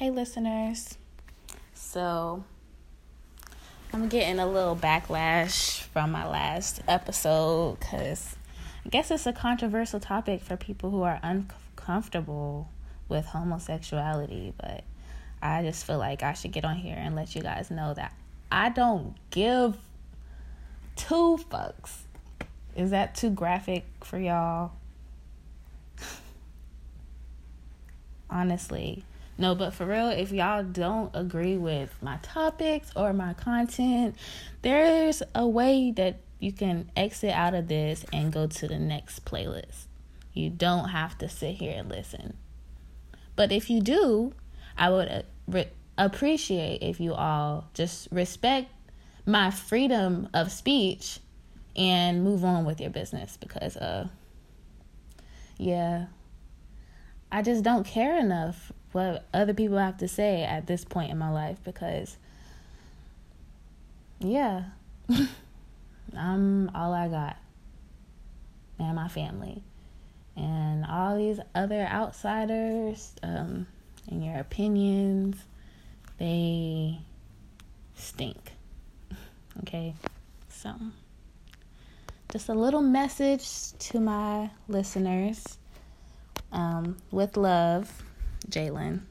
Hey, listeners. So, I'm getting a little backlash from my last episode because I guess it's a controversial topic for people who are uncomfortable with homosexuality, but I just feel like I should get on here and let you guys know that I don't give two fucks. Is that too graphic for y'all? Honestly. No, but for real, if y'all don't agree with my topics or my content, there's a way that you can exit out of this and go to the next playlist. You don't have to sit here and listen. But if you do, I would uh, re- appreciate if you all just respect my freedom of speech and move on with your business because uh yeah I just don't care enough what other people have to say at this point in my life because yeah. I'm all I got and my family and all these other outsiders um and your opinions they stink. Okay? So just a little message to my listeners um, with love Jalen.